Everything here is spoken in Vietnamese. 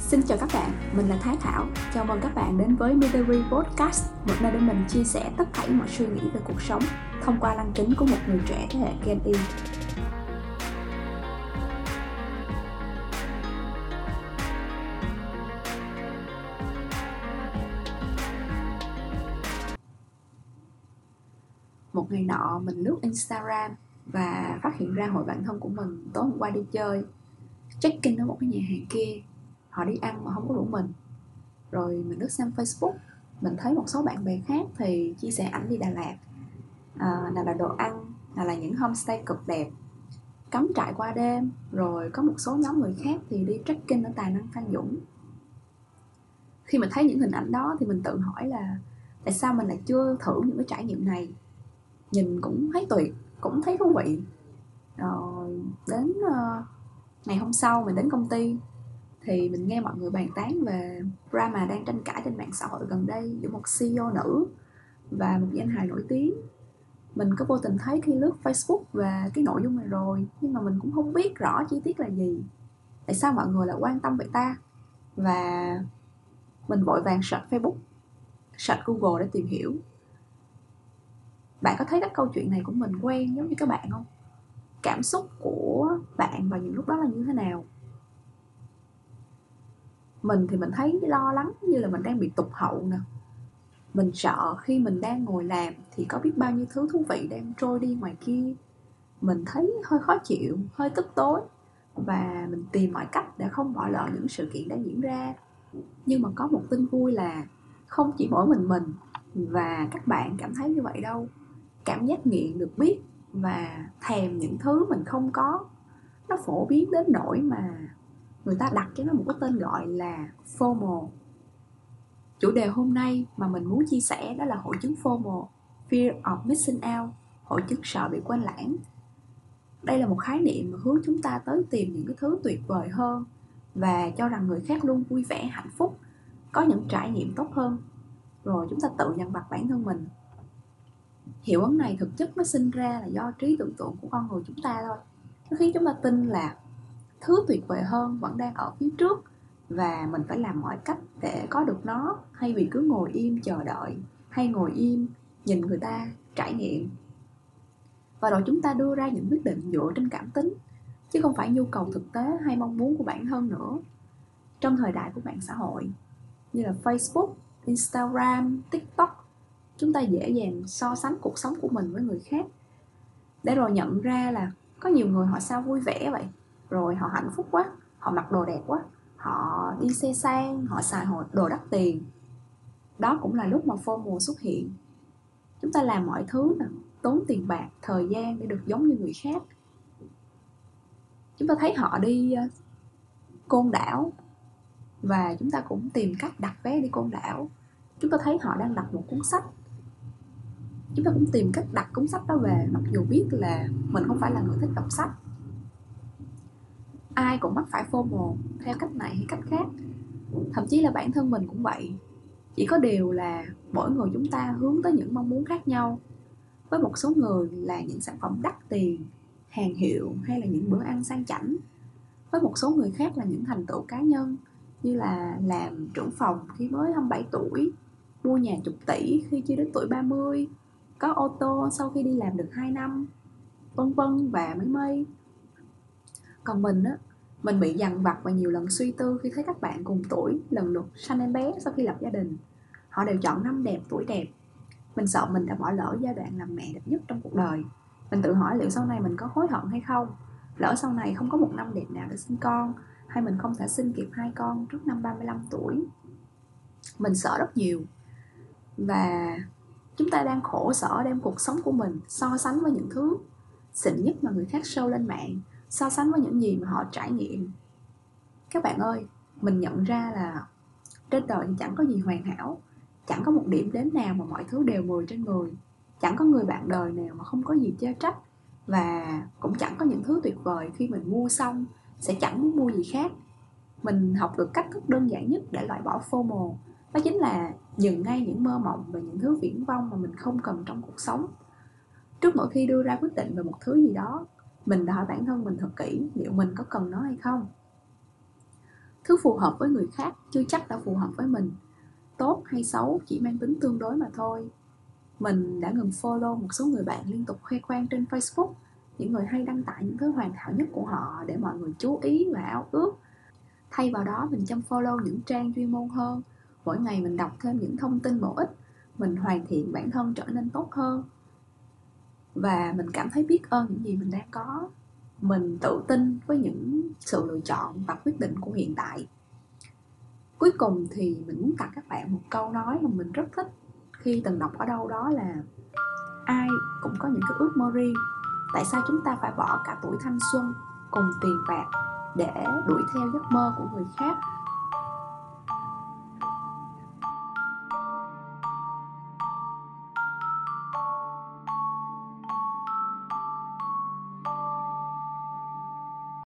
Xin chào các bạn, mình là Thái Thảo. Chào mừng các bạn đến với Midori Podcast, một nơi để mình chia sẻ tất cả mọi suy nghĩ về cuộc sống thông qua lăng kính của một người trẻ thế hệ Gen Y. Một ngày nọ mình lướt Instagram và phát hiện ra hội bạn thân của mình tối hôm qua đi chơi check-in ở một cái nhà hàng kia họ đi ăn mà không có rủ mình. Rồi mình lướt xem Facebook mình thấy một số bạn bè khác thì chia sẻ ảnh đi Đà Lạt. À, nào là đồ ăn nào là những homestay cực đẹp. Cắm trại qua đêm rồi có một số nhóm người khác thì đi trekking ở Tài Năng Phan Dũng. Khi mình thấy những hình ảnh đó thì mình tự hỏi là tại sao mình lại chưa thử những cái trải nghiệm này? Nhìn cũng thấy tuyệt cũng thấy thú vị. Rồi đến uh, ngày hôm sau mình đến công ty thì mình nghe mọi người bàn tán về drama đang tranh cãi trên mạng xã hội gần đây giữa một CEO nữ và một danh hài nổi tiếng. Mình có vô tình thấy khi lướt Facebook về cái nội dung này rồi, nhưng mà mình cũng không biết rõ chi tiết là gì. Tại sao mọi người lại quan tâm vậy ta? Và mình vội vàng search Facebook, search Google để tìm hiểu. Bạn có thấy các câu chuyện này của mình quen giống như các bạn không? Cảm xúc của bạn vào những lúc đó là như thế nào? Mình thì mình thấy lo lắng như là mình đang bị tụt hậu nè. Mình sợ khi mình đang ngồi làm thì có biết bao nhiêu thứ thú vị đang trôi đi ngoài kia. Mình thấy hơi khó chịu, hơi tức tối và mình tìm mọi cách để không bỏ lỡ những sự kiện đang diễn ra. Nhưng mà có một tin vui là không chỉ mỗi mình mình và các bạn cảm thấy như vậy đâu. Cảm giác nghiện được biết và thèm những thứ mình không có, nó phổ biến đến nỗi mà người ta đặt cho nó một cái tên gọi là FOMO. Chủ đề hôm nay mà mình muốn chia sẻ đó là hội chứng FOMO, Fear of Missing Out, hội chứng sợ bị quên lãng. Đây là một khái niệm mà hướng chúng ta tới tìm những cái thứ tuyệt vời hơn và cho rằng người khác luôn vui vẻ, hạnh phúc, có những trải nghiệm tốt hơn. Rồi chúng ta tự nhận mặt bản thân mình. Hiệu ứng này thực chất nó sinh ra là do trí tưởng tượng của con người chúng ta thôi. Nó khiến chúng ta tin là thứ tuyệt vời hơn vẫn đang ở phía trước và mình phải làm mọi cách để có được nó. Hay vì cứ ngồi im chờ đợi, hay ngồi im nhìn người ta trải nghiệm. Và rồi chúng ta đưa ra những quyết định dựa trên cảm tính, chứ không phải nhu cầu thực tế hay mong muốn của bản thân nữa. Trong thời đại của mạng xã hội, như là facebook, instagram, tiktok, chúng ta dễ dàng so sánh cuộc sống của mình với người khác. Để rồi nhận ra là có nhiều người họ sao vui vẻ vậy? Rồi họ hạnh phúc quá, họ mặc đồ đẹp quá, họ đi xe sang, họ xài đồ đắt tiền. Đó cũng là lúc mà FOMO xuất hiện. Chúng ta làm mọi thứ nè, tốn tiền bạc, thời gian để được giống như người khác. Chúng ta thấy họ đi ờ, côn đảo và chúng ta cũng tìm cách đặt vé đi côn đảo. Chúng ta thấy họ đang đọc một cuốn sách. Chúng ta cũng tìm cách đặt cuốn sách đó về, mặc dù biết là mình không phải là người thích đọc sách ai cũng mắc phải FOMO theo cách này hay cách khác. Thậm chí là bản thân mình cũng vậy. Chỉ có điều là mỗi người chúng ta hướng tới những mong muốn khác nhau. Với một số người là những sản phẩm đắt tiền, hàng hiệu hay là những bữa ăn sang chảnh. Với một số người khác là những thành tựu cá nhân, như là làm trưởng phòng khi mới 27 tuổi, mua nhà chục tỷ khi chưa đến tuổi 30 có ô tô sau khi đi làm được 2 năm, vân vân và mấy mây còn mình á, mình bị dằn vặt và nhiều lần suy tư khi thấy các bạn cùng tuổi, lần lượt sanh em bé sau khi lập gia đình. Họ đều chọn năm đẹp, tuổi đẹp. Mình sợ mình đã bỏ lỡ giai đoạn làm mẹ đẹp nhất trong cuộc đời. Mình tự hỏi liệu sau này mình có hối hận hay không? Lỡ sau này không có một năm đẹp nào để sinh con, hay mình không thể sinh kịp hai con trước năm 35 tuổi? Mình sợ rất nhiều. Và chúng ta đang khổ sở đem cuộc sống của mình so sánh với những thứ xịn nhất mà người khác show lên mạng so sánh với những gì mà họ trải nghiệm. Các bạn ơi, mình nhận ra là trên đời thì chẳng có gì hoàn hảo, chẳng có một điểm đến nào mà mọi thứ đều 10 trên 10 chẳng có người bạn đời nào mà không có gì chê trách và cũng chẳng có những thứ tuyệt vời khi mình mua xong sẽ chẳng muốn mua gì khác. Mình học được cách thức đơn giản nhất để loại bỏ FOMO, đó chính là dừng ngay những mơ mộng và những thứ viễn vông mà mình không cần trong cuộc sống. Trước mỗi khi đưa ra quyết định về một thứ gì đó mình đã hỏi bản thân mình thật kỹ, liệu mình có cần nó hay không? Thứ phù hợp với người khác, chưa chắc đã phù hợp với mình. Tốt hay xấu chỉ mang tính tương đối mà thôi. Mình đã ngừng follow một số người bạn liên tục khoe khoang trên facebook. Những người hay đăng tải những thứ hoàn hảo nhất của họ để mọi người chú ý và ao ước. Thay vào đó, mình chăm follow những trang chuyên môn hơn. Mỗi ngày mình đọc thêm những thông tin bổ ích, mình hoàn thiện bản thân trở nên tốt hơn và mình cảm thấy biết ơn những gì mình đang có. Mình tự tin với những sự lựa chọn và quyết định của hiện tại. Cuối cùng thì mình muốn tặng các bạn một câu nói mà mình rất thích khi từng đọc ở đâu đó là ai cũng có những cái ước mơ riêng. Tại sao chúng ta phải bỏ cả tuổi thanh xuân cùng tiền bạc để đuổi theo giấc mơ của người khác?